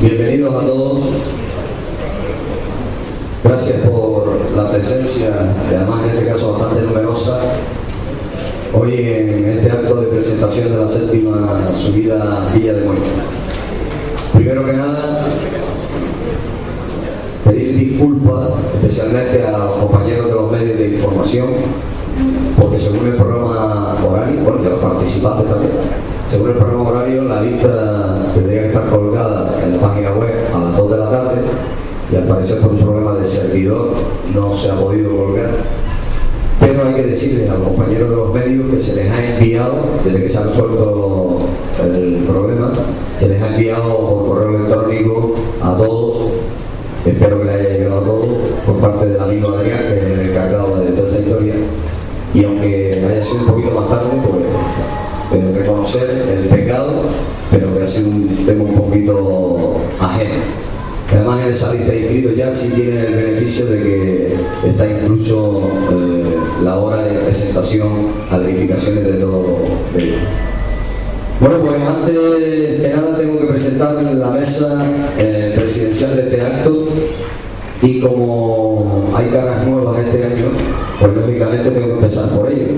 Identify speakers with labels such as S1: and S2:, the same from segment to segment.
S1: Bienvenidos a todos. Gracias por la presencia, además en este caso bastante numerosa, hoy en este acto de presentación de la séptima subida Villa de Muerte. Primero que nada, pedir disculpas especialmente a los compañeros de los medios de información, porque según el programa horario, bueno, y a los participantes también, según el programa horario, la lista tendría que estar colgada página web a las 2 de la tarde y al parecer por un problema de servidor no se ha podido colgar. Pero hay que decirle a los compañeros de los medios que se les ha enviado, desde que se ha resuelto el problema, se les ha enviado por correo electrónico a todos, espero que les haya llegado a todos, por parte del amigo Adrián, que es el encargado de toda esta historia. Y aunque haya sido un poquito más tarde, pues eh, reconocer el pecado, pero que ha sido un tema un ajeno. Además en esa lista de inscritos ya sí tiene el beneficio de que está incluso eh, la hora de presentación a verificaciones de todo ello. Bueno, pues antes que nada tengo que presentarme en la mesa eh, presidencial de este acto y como hay caras nuevas este año, pues lógicamente tengo que empezar por ello.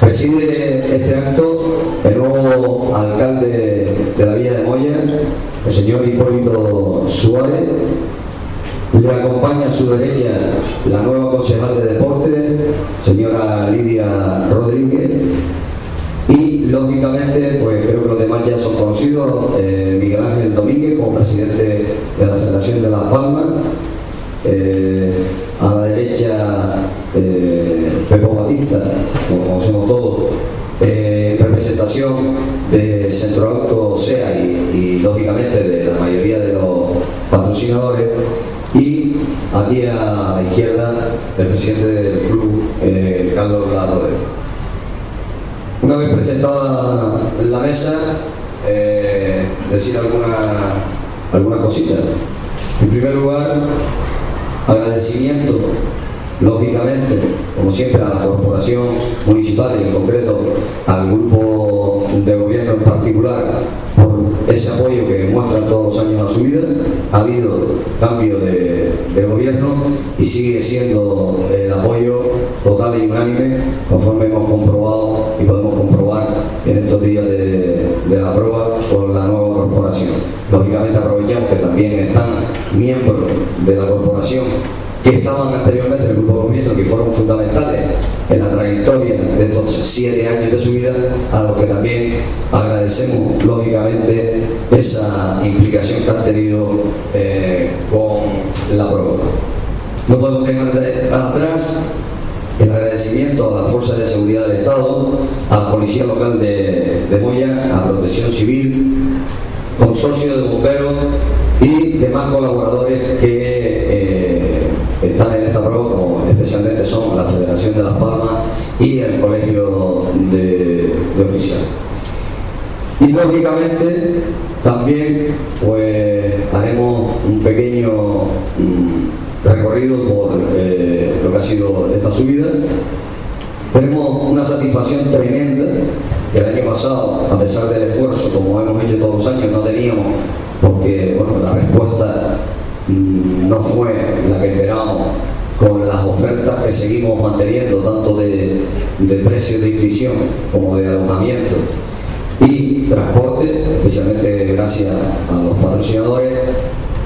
S1: Preside este acto el nuevo alcalde de la Villa de Moya, el señor Hipólito Suárez. Le acompaña a su derecha la nueva concejal de deporte, señora Lidia Rodríguez. Y lógicamente, pues creo que los demás ya son conocidos, eh, Miguel Ángel Domínguez como presidente de la Federación de Las Palmas, eh, a la derecha eh, Pepo Batista, como conocemos todos, representación de Centro Auto SEA lógicamente de la mayoría de los patrocinadores y aquí a la izquierda el presidente del club eh, Carlos Larrodero. Una vez presentada la mesa, eh, decir alguna, alguna cosita. En primer lugar, agradecimiento lógicamente, como siempre, a la corporación municipal y en concreto al grupo de gobierno en particular ese apoyo que muestran todos los años a su vida. Ha habido cambio de, gobierno y sigue siendo el apoyo total y unánime conforme hemos comprobado y podemos comprobar en estos días de, de la prueba con la nueva corporación. Lógicamente aprovechamos que también están miembros de la corporación que estaban anteriormente en el grupo de gobierno, que fueron fundamentales en la trayectoria de estos siete años de su vida, a los que también agradecemos lógicamente esa implicación que han tenido eh, con la prueba. No podemos dejar atrás el agradecimiento a las fuerzas de seguridad del Estado, a la Policía Local de, de Moya, a Protección Civil, Consorcio de Bomberos y demás colaboradores que están en esta prueba, como especialmente son la Federación de Las Palmas y el Colegio de, Oficiales. Y lógicamente también pues haremos un pequeño mm, recorrido por eh, lo que ha sido esta subida. Tenemos una satisfacción tremenda que el año pasado, a pesar del esfuerzo, como hemos hecho todos los años, no teníamos, porque bueno, la respuesta no fue la que esperábamos con las ofertas que seguimos manteniendo, tanto de, de precios de inscripción como de alojamiento y transporte, especialmente gracias a los patrocinadores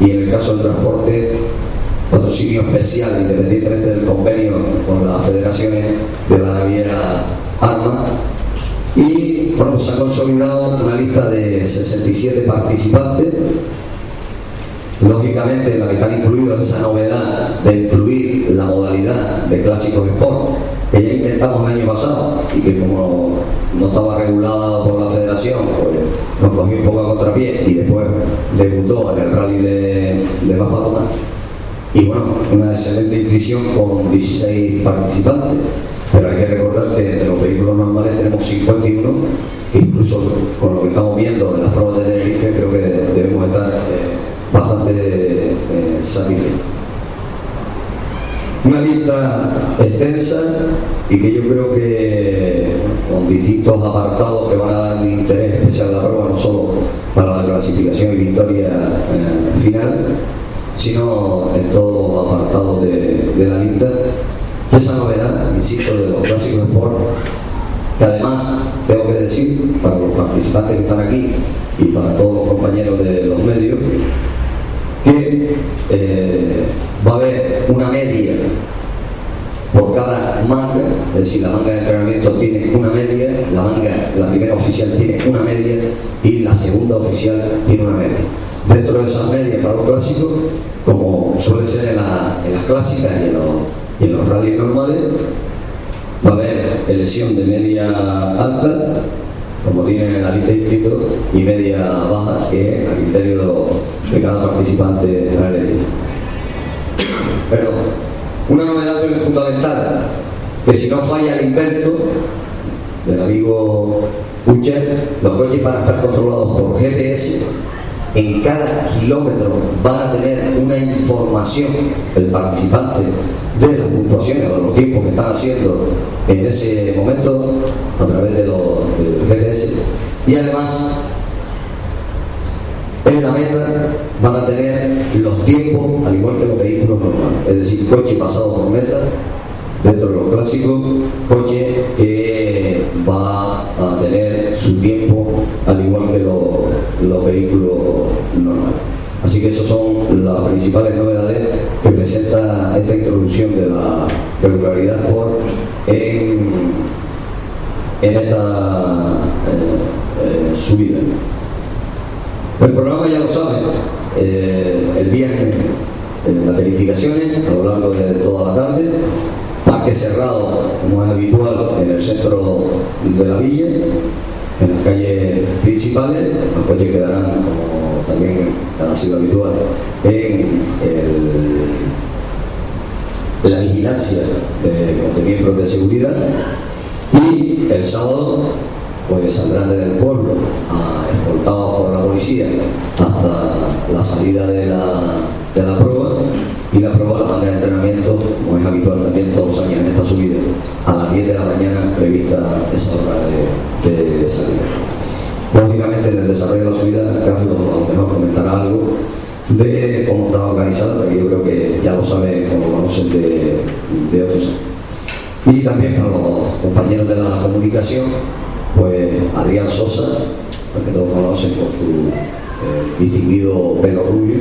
S1: y en el caso del transporte, patrocinio especial independientemente del convenio con las federaciones de la naviera Arma. Y bueno, se ha consolidado una lista de 67 participantes Lógicamente, la que está incluida esa novedad de incluir la modalidad de clásicos sport, que ya intentamos el año pasado y que como no estaba regulada por la federación, pues nos cogió un poco a contrapié y después debutó en el rally de, de Y bueno, una excelente inscripción con 16 participantes, pero hay que recordar que entre los vehículos normales tenemos 51, que incluso con lo que estamos viendo en las pruebas de Tenerife creo que debemos estar... Bastante eh, Una lista extensa y que yo creo que con distintos apartados que van a dar un interés especial a la prueba, no solo para la clasificación y victoria eh, sino en todo apartado de, de la lista. Esa novedad, insisto, de los clásicos Sport, que además tengo que decir para los participantes que están aquí y para todos los compañeros de los medios, que eh, va a haber una media por cada manga, es decir, la manga de entrenamiento tiene una media, la manga, la primera oficial tiene una media y la segunda oficial tiene una media. Dentro de esas medias para los clásicos, como suele ser en, las clásicas y en los, y los rallies normales, va a haber elección de media alta, como tienen en la lista de y media baja, que es a criterio de, cada participante de la ley. Pero una novedad fundamental, que si no falla el invento del amigo Butcher, los coches van a estar controlados por GPS en cada kilómetro van a tener una información el participante de las puntuaciones o los tiempos que están haciendo en ese momento a través de los GPS y además en la meta van a tener los tiempos al igual que los vehículos normales, es decir, coche pasado por meta dentro de los clásicos, coche que va a tener su tiempo al igual que los, vehículos normales. Así que esas son las principales novedades que presenta esta introducción de la regularidad por en, esta eh, eh, subida. El programa ya lo sabe, eh, el viernes las verificaciones a lo largo de toda la tarde, parque cerrado como es habitual en el centro de la villa, en las calles principales, los coches quedarán, como también ha sido habitual, en la vigilancia de, miembros de seguridad y el sábado pues saldrán desde el pueblo escoltados por la policía hasta la salida de la, de la prueba y la prueba la manga de entrenamiento, como es habitual también todos los años en esta subida, a las 10 de la mañana prevista esa hora de, salida. Lógicamente en el desarrollo de la subida, Carlos a lo mejor comentará algo de cómo está organizada, porque yo creo que ya lo saben como conocen de, de otros Y también para los compañeros de la comunicación, pues Adrián Sosa, que todos conocen por su eh, distinguido pelo rubio,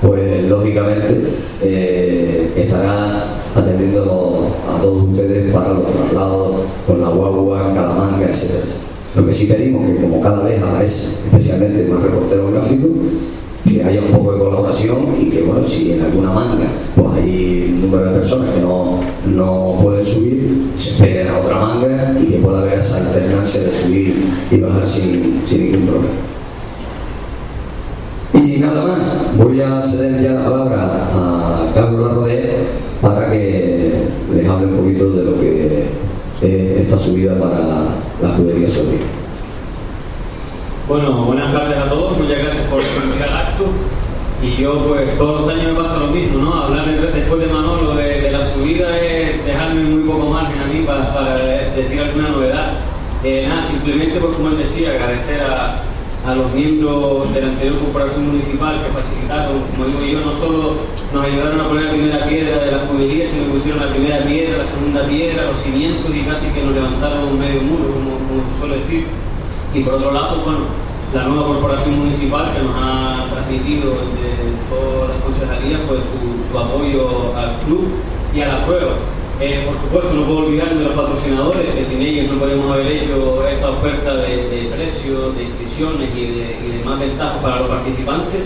S1: pues lógicamente eh, estará atendiendo a todos ustedes para los traslados con la guagua, Calamanga, etc. Lo que sí pedimos que como cada vez aparece, especialmente más reporteros gráficos, que haya un poco de colaboración y que bueno, si en alguna manga pues hay un número de personas que no, no pueden subir, se esperen a otra manga y que pueda haber esa alternancia de subir y bajar sin, sin ningún problema. Y nada más, voy a ceder ya la palabra a Carlos Larrodé para que les hable un poquito de lo que es esta subida para la judería social.
S2: Bueno, buenas tardes a todos, muchas gracias por al Y yo pues todos los años me pasa lo mismo, ¿no? Hablar después de Manolo de, la subida es dejarme muy poco margen a mí para, decir alguna novedad. Eh, nada, simplemente pues como él decía, agradecer a, a los miembros de la anterior corporación municipal que facilitaron, como digo yo, no solo nos ayudaron a poner la primera piedra de la juguería, sino que pusieron la primera piedra, la segunda piedra, los cimientos y casi que nos levantaron un medio muro, como, se suele decir. Y por otro lado, bueno, la nueva corporación municipal que nos ha transmitido de todas las concejalías pues su apoyo al club y a la prueba. Eh, por supuesto, no puedo olvidar de los patrocinadores, que sin ellos no podríamos haber hecho esta oferta de, precios, de inscripciones y de, más ventajas para los participantes.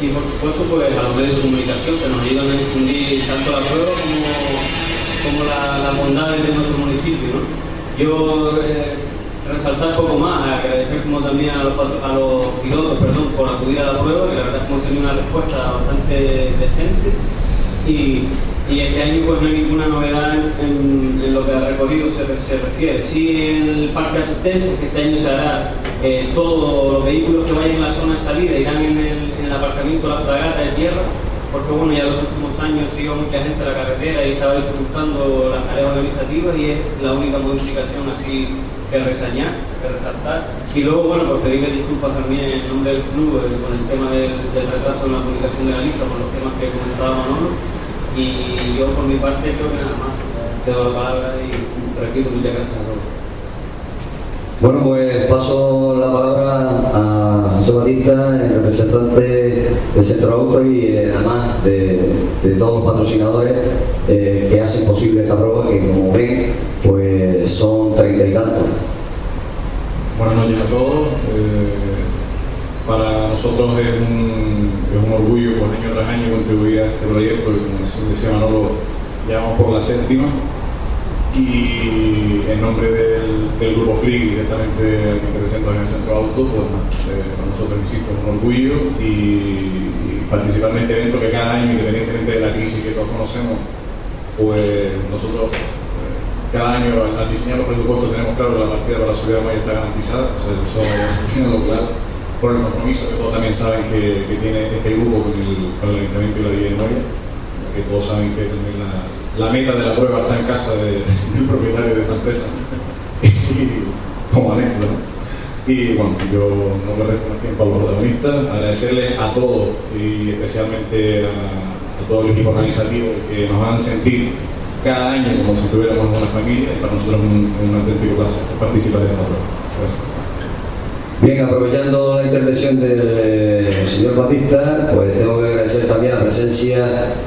S2: Y por supuesto, pues a los medios de comunicación que nos ayudan a difundir tanto la prueba como, las bondades de nuestro municipio. Yo eh, resaltar poco más, agradecer como también a los, pilotos perdón, por acudir a la prueba, que la verdad es que hemos tenido una respuesta bastante decente. Y, este año pues no hay ninguna novedad en, lo que al recorrido se, refiere. Sí en el parque de asistencia, que este año se hará, eh, todos los vehículos que vayan en la zona de salida irán en el, aparcamiento de la fragata de tierra, porque bueno, ya los últimos años iba mucha gente a la carretera y estaba dificultando las tareas organizativas y es la única modificación así que resañar, que resaltar. Y luego, bueno, pues pedirle disculpas también en nombre del club eh, con el tema del, retraso en la publicación de la lista, por los temas que comentaba Manolo. Y yo, por mi parte, creo que nada más. Te doy la palabra y repito, muchas gracias a todos.
S1: Bueno, pues paso la palabra a José Batista, el representante del Centro Auto y eh, además de, todos los patrocinadores eh, que hacen posible esta prueba, que como ven, pues son y.
S3: Buenas noches a todos. Eh, para nosotros es un, orgullo pues, año tras año contribuir a este proyecto que como decía Manolo, llevamos por la séptima y en nombre del, grupo FLIG, directamente aquí presento en el Centro Auto, pues eh, para nosotros, insisto, es un orgullo y, participar en este evento que cada año, independientemente de la crisis que todos conocemos, pues nosotros cada año al, diseñar los presupuestos tenemos claro que la partida para la seguridad maya está garantizada, eso es claro, por el compromiso que todos también saben que, tiene este grupo con el, con el y la Villa de Moya, que todos saben que la la meta de la prueba está en casa del propietario de esta empresa. y, como anécdota. Y bueno, yo no me resto más tiempo a los protagonistas, agradecerles a todos y especialmente a, todo el equipo organizativo que nos hagan sentir cada año como si estuviéramos en una familia para nosotros es un, un auténtico placer participar en esta prueba. Gracias.
S1: Bien, aprovechando la intervención del eh, señor Batista, pues tengo que agradecer también la presencia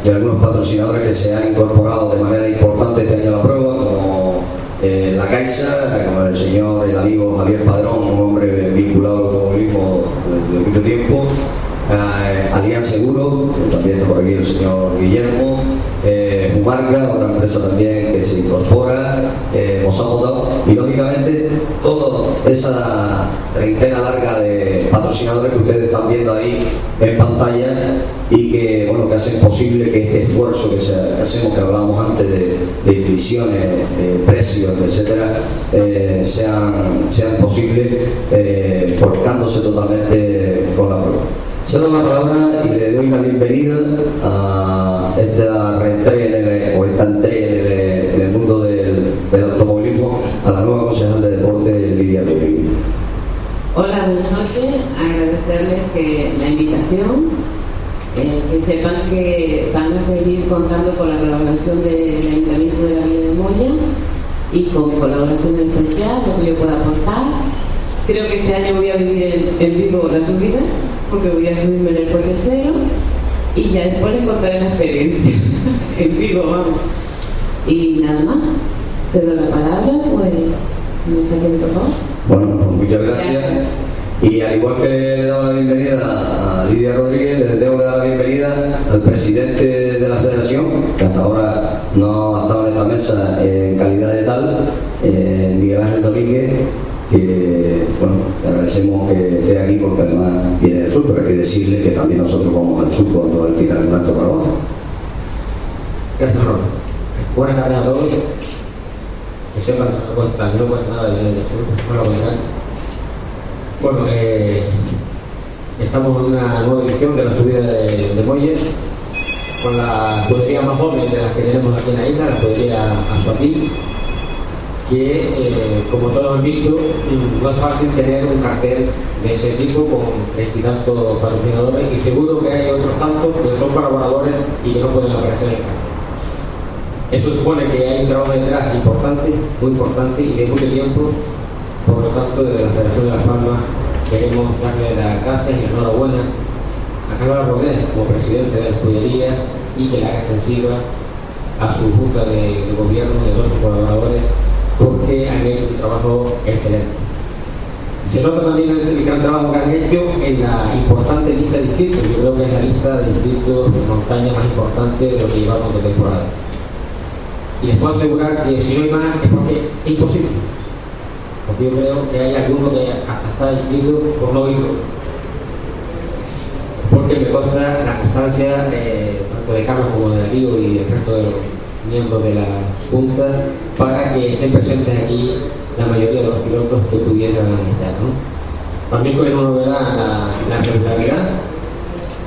S1: de algunos patrocinadores que se han incorporado de manera importante este año a la prueba, como eh, la Caixa, como el señor, el amigo Javier Padrón, un hombre vinculado al automovilismo desde mucho tiempo, eh, Alianza Seguro, también por aquí el señor Guillermo, eh, otra empresa también que se incorpora, eh, y lógicamente toda esa treintena larga de patrocinadores que ustedes están viendo ahí en pantalla y que bueno que hacen posible que este esfuerzo que, hacemos que hablábamos antes de, inscripciones, de precios, etcétera, eh, sean, sean posibles eh, totalmente con la prueba. Cedo la palabra y le doy la bienvenida a esta reentrega o esta entrega en el, mundo del, automovilismo a la nueva concejal de deporte Lidia Rodríguez.
S4: Hola, buenas noches. Agradecerles que la invitación, eh, que sepan que van a seguir contando con la colaboración del Ayuntamiento de la Villa de Moya y con colaboración especial, lo que yo pueda aportar. Creo que este año voy a vivir en vivo la subida porque voy a subirme en el coche cero y ya después les contaré la experiencia en vivo, vamos. Y nada más, cedo la palabra, pues sé quién favor.
S1: Bueno, pues muchas gracias. Y al igual que le dado la bienvenida a Lidia Rodríguez, le tengo que dar la bienvenida al presidente de la federación, que hasta ahora no ha estado en esta mesa en calidad de tal, eh, Miguel Ángel Domínguez, que bueno, agradecemos que esté aquí porque además viene del sur, pero hay que decirle que también nosotros vamos al sur cuando él tira el acto para abajo.
S5: Gracias, Ron. Buenas tardes a todos. Que sepan que no cuesta, no cuesta nada de del sur, no lo Bueno, eh, estamos en una nueva edición de la subida de, de con la escudería más joven de las que tenemos aquí en la isla, la escudería Azuatil que, eh, como todos han visto, no es fácil tener un cartel de ese tipo con tantos patrocinadores y seguro que hay otros tantos que son colaboradores y que no pueden aparecer en el cartel. Eso supone que hay un trabajo detrás importante, muy importante y de mucho tiempo. Por lo tanto, desde la Federación de Las Palmas queremos darle las gracias y enhorabuena a Carlos Rodríguez como presidente de la escudería y que la haga extensiva a su junta de, de gobierno y a todos sus colaboradores porque han hecho un trabajo excelente. Se nota también el, gran trabajo que han hecho en la importante lista de distritos. Yo creo que es la lista de distritos de montaña más importante de lo que llevamos de temporada. Y les puedo asegurar que si no hay más es porque es imposible. Porque yo creo que hay alguno que hasta está inscrito por no irlo. Porque me consta la constancia eh, tanto de Carlos como de Darío y el resto de los miembros de la Junta para que estén presentes aquí la mayoría de los pilotos que pudieran estar. ¿no? También con una novedad la, la regularidad,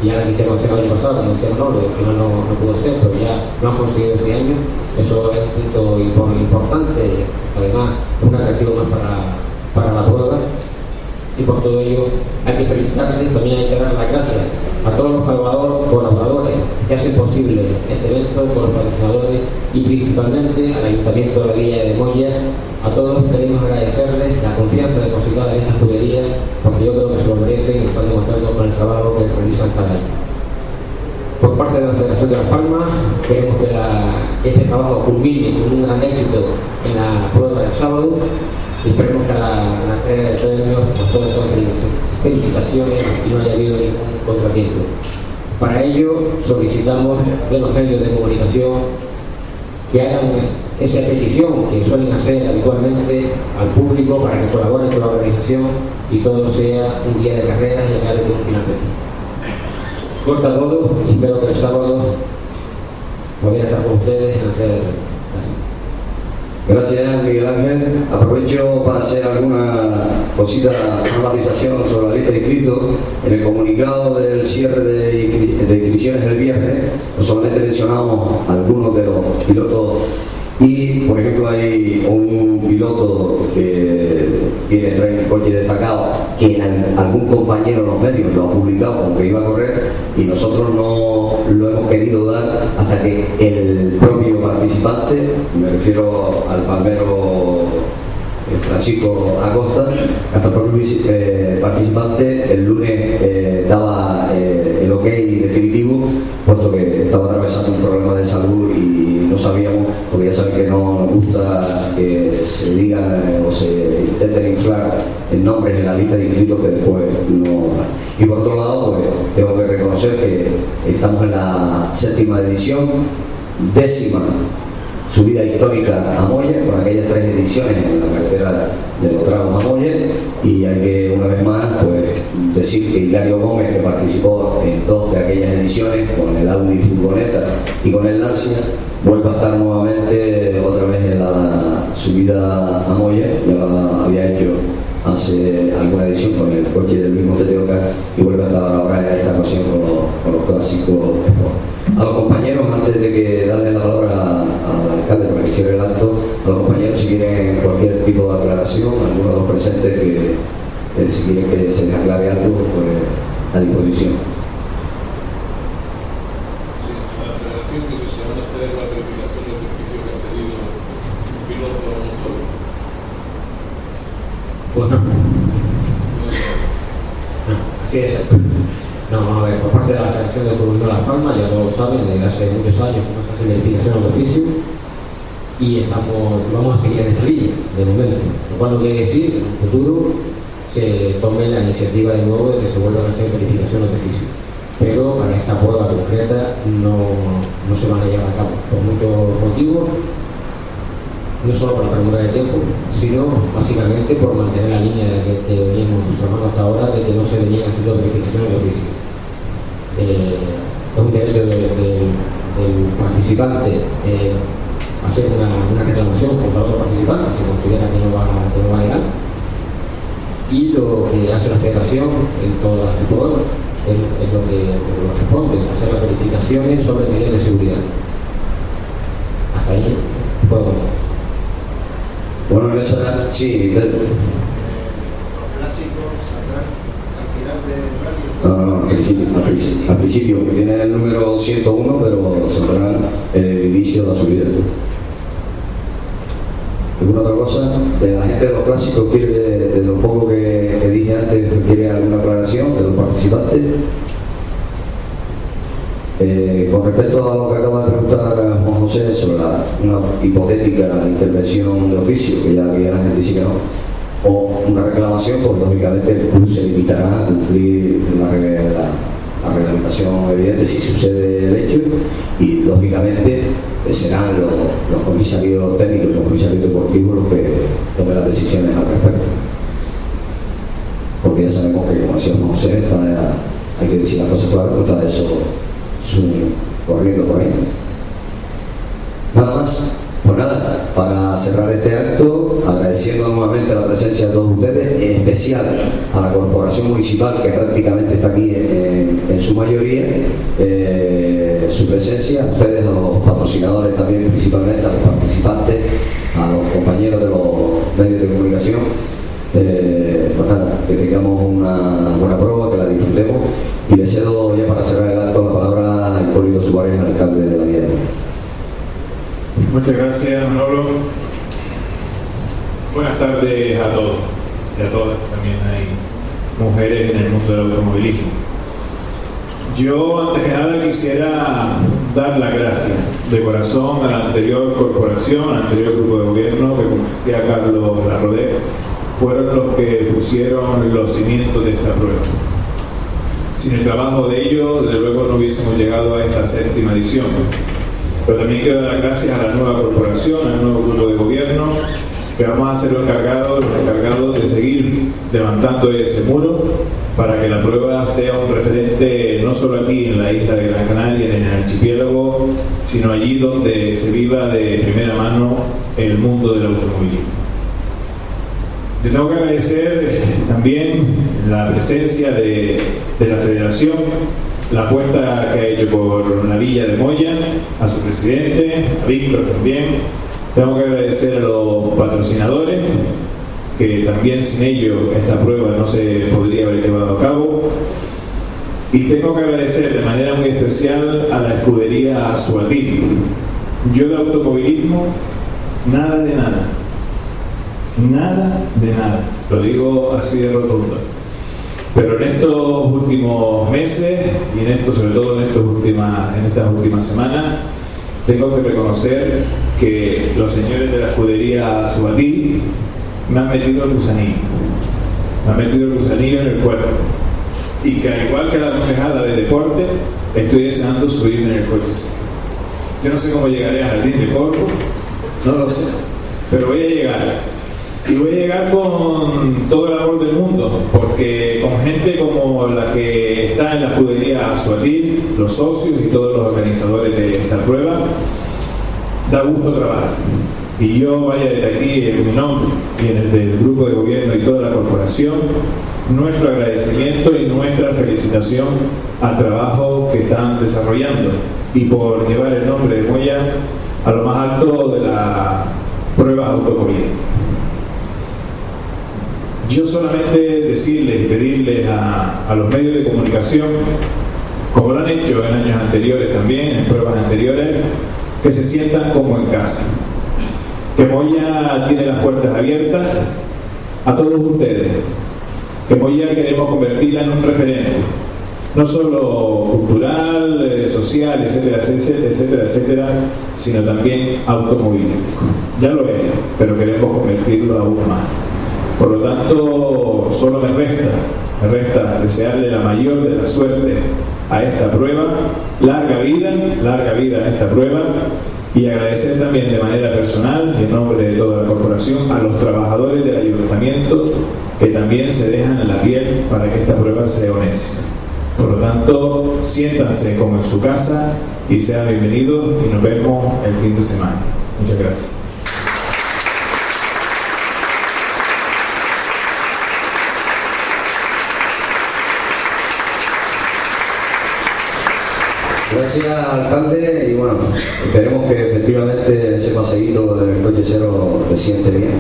S5: ya quisieron hacer el año pasado, como decía Manolo, al final no, no pudo ser, pero ya lo han conseguido este año. Eso es un punto importante, además un atractivo más para, para la prueba. Y por todo ello hay que felicitarles, también hay que dar las gracias a todos los colaboradores que hacen posible este evento, con los patrocinadores y principalmente al Ayuntamiento de la Villa de Moya. A todos queremos agradecerles la confianza depositada en esta juguería, porque yo creo que se lo merecen y están demostrando con el trabajo que realizan cada año. Por parte de la Federación de Las Palmas, queremos que, este trabajo culmine con un gran éxito en la prueba del sábado y esperemos que la, entrega de premios pues, todos son felicitaciones y no haya habido ningún contratiempo. Para ello solicitamos de los medios de comunicación que hagan esa petición que suelen hacer habitualmente al público para que colaboren con la organización y todo sea un día de carreras y acabe con un final feliz. Fuerza a todos y espero que el sábado pueda estar con ustedes en la sede
S1: Miguel Ángel. Aprovecho para hacer alguna cosita, normalización sobre la lista de inscritos. En el comunicado del cierre de, inscripciones del viernes, solamente mencionamos algunos de los pilotos y, por ejemplo, hay un piloto que tiene tres coches destacados que algún compañero en los medios lo ha publicado como que iba a correr y nosotros no lo hemos querido dar hasta que el propio participante, me refiero al palmero eh, Francisco Acosta, hasta el propio eh, participante el lunes eh, daba el ok definitivo, puesto que estaba atravesando un problema de salud gusta que se diga o se intente inflar el nombre en la lista de inscritos que después no. Y por otro lado, pues tengo que reconocer que estamos en la séptima edición, décima subida histórica a Moya, con aquellas tres ediciones en la carretera de los tragos a Moya, y hay que una vez más pues, decir que Hilario Gómez, que participó en dos de aquellas ediciones, con el Audi Furgoneta y con el Lancia, vuelve a estar nuevamente otra vez en la subida a Moya, ya había hecho hace alguna edición con el coche del mismo Teteoca y vuelve a estar ahora en esta ocasión con los, clásicos. A los compañeros, antes de que darle la palabra al el acto, a los compañeros si quieren cualquier tipo de aclaración, algunos de los presentes que eh, si quieren que se les aclare algo, pues a disposición.
S5: Bueno. Así es. No, a ver, por parte de la Federación de Automovilismo de Las Palmas, ya todos saben, desde hace muchos años que se hace verificación de oficio y estamos, vamos a seguir en esa línea de momento. Lo cual no quiere decir que en un futuro se tome la iniciativa de nuevo de que se vuelvan a hacer verificaciones de oficio. Pero para esta prueba concreta no, no se van a llevar a cabo por muchos motivos no solo por la premura de tiempo, sino básicamente por mantener la línea que, que veníamos observando hasta ahora de que no se venían haciendo verificaciones de oficio. Eh, es un derecho del participante eh, hacer una, una, reclamación contra otro participante si considera que no va, que no va a llegar. Y lo que hace la federación en todas las pruebas es, es, lo que corresponde, hacer las verificaciones sobre medidas de seguridad. Hasta ahí puedo contar.
S1: Bueno, en esa, sí. No, no, no, al principio, al principio, al principio, que tiene el número 101, pero saldrán el inicio de la subida. ¿Alguna otra cosa? De la gente de los clásicos, quiere, de lo poco que, dije antes, quiere alguna aclaración de los participantes. Eh, con respecto a lo que acaba de preguntar Juan José sobre una hipotética intervención de oficio, que ya había la gente dice que no, o una reclamación, pues lógicamente el club se limitará a cumplir la, reglamentación evidente si sucede el hecho y lógicamente serán los, comisarios técnicos los comisarios deportivos los que tomen las decisiones al respecto. Porque ya sabemos que, como decía José, hay que decir las cosas claras, pero está eso corriendo por ahí. Nada más, Pues nada, para cerrar este acto, agradeciendo nuevamente la presencia de todos ustedes, en especial a la Corporación Municipal, que prácticamente está aquí en, su mayoría, eh, su presencia, ustedes, los patrocinadores también, principalmente a los participantes, a los compañeros de los medios de comunicación. Eh, pues nada, que tengamos una buena prueba, que la disfrutemos y le cedo ya para cerrar el acto la palabra a Hipólito Suárez, alcalde de la Vía.
S6: Muchas gracias, Manolo. Buenas tardes a todos y a todas. También hay mujeres en el mundo del automovilismo. Yo, antes que nada, quisiera dar las gracias de corazón a la anterior corporación, al anterior grupo de gobierno, que, como decía Carlos Larrodé, fueron los que pusieron los cimientos de esta prueba. Sin el trabajo de ellos, desde luego no hubiésemos llegado a esta séptima edición. Pero también quiero dar las gracias a la nueva corporación, al nuevo grupo de gobierno, que vamos a ser los encargados, de seguir levantando ese muro para que la prueba sea un referente no solo aquí en la isla de Gran Canaria, en el archipiélago, sino allí donde se viva de primera mano el mundo del automovilismo. Le tengo que agradecer también la presencia de, de la Federación, la apuesta que ha hecho por la Villa de Moya, a su presidente, a Víctor también. Tengo que agradecer a los patrocinadores, que también sin ellos esta prueba no se podría haber llevado a cabo. Y tengo que agradecer de manera muy especial a la escudería Suatil. Yo de automovilismo, nada de nada. Nada de nada. Lo digo así de rotundo. Pero en estos últimos meses y en esto, sobre todo en estas últimas semanas, tengo que reconocer que los señores de la escudería Subatil me han metido el gusanillo. Me han metido el gusanillo en el cuerpo. Y que al igual que la concejala de deporte, estoy deseando subirme en el coche. Yo no sé cómo llegaré al jardín de Corvo, no lo sé, pero voy a llegar. Y voy a llegar con todo el amor del mundo, porque con gente como la que está en la escudería Suatil, los socios y todos los organizadores de esta prueba, da gusto trabajar. Y yo vaya desde aquí en mi nombre y en el del grupo de gobierno y toda la corporación, nuestro agradecimiento y nuestra felicitación al trabajo que están desarrollando y por llevar el nombre de Moya a lo más alto de la prueba automovilística. Yo solamente decirles y pedirles a, a, los medios de comunicación, como lo han hecho en años anteriores también, en pruebas anteriores, que se sientan como en casa. Que Moya tiene las puertas abiertas a todos ustedes. Que Moya queremos convertirla en un referente, no solo cultural, eh, social, etcétera, etcétera, etcétera, etcétera, sino también automovilístico. Ya lo es, pero queremos convertirlo aún más. Por lo tanto, solo me resta, me resta desearle la mayor de la suerte a esta prueba, larga vida, larga vida a esta prueba y agradecer también de manera personal, en nombre de toda la corporación, a los trabajadores del ayuntamiento que también se dejan en la piel para que esta prueba sea honesta. Por lo tanto, siéntanse como en su casa y sean bienvenidos y nos vemos el fin de semana. Muchas gracias.
S1: Gracias, alcalde, y bueno, esperemos que efectivamente ese paseíto del coche cero te siente bien.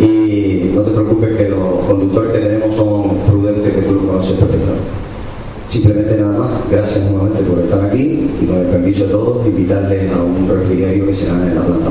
S1: Y no te preocupes que los conductores que tenemos son prudentes, que tú los conoces perfectamente. Simplemente nada más, gracias nuevamente por estar aquí y con el permiso de todos, invitarles a un refrigerio que se gana en la planta.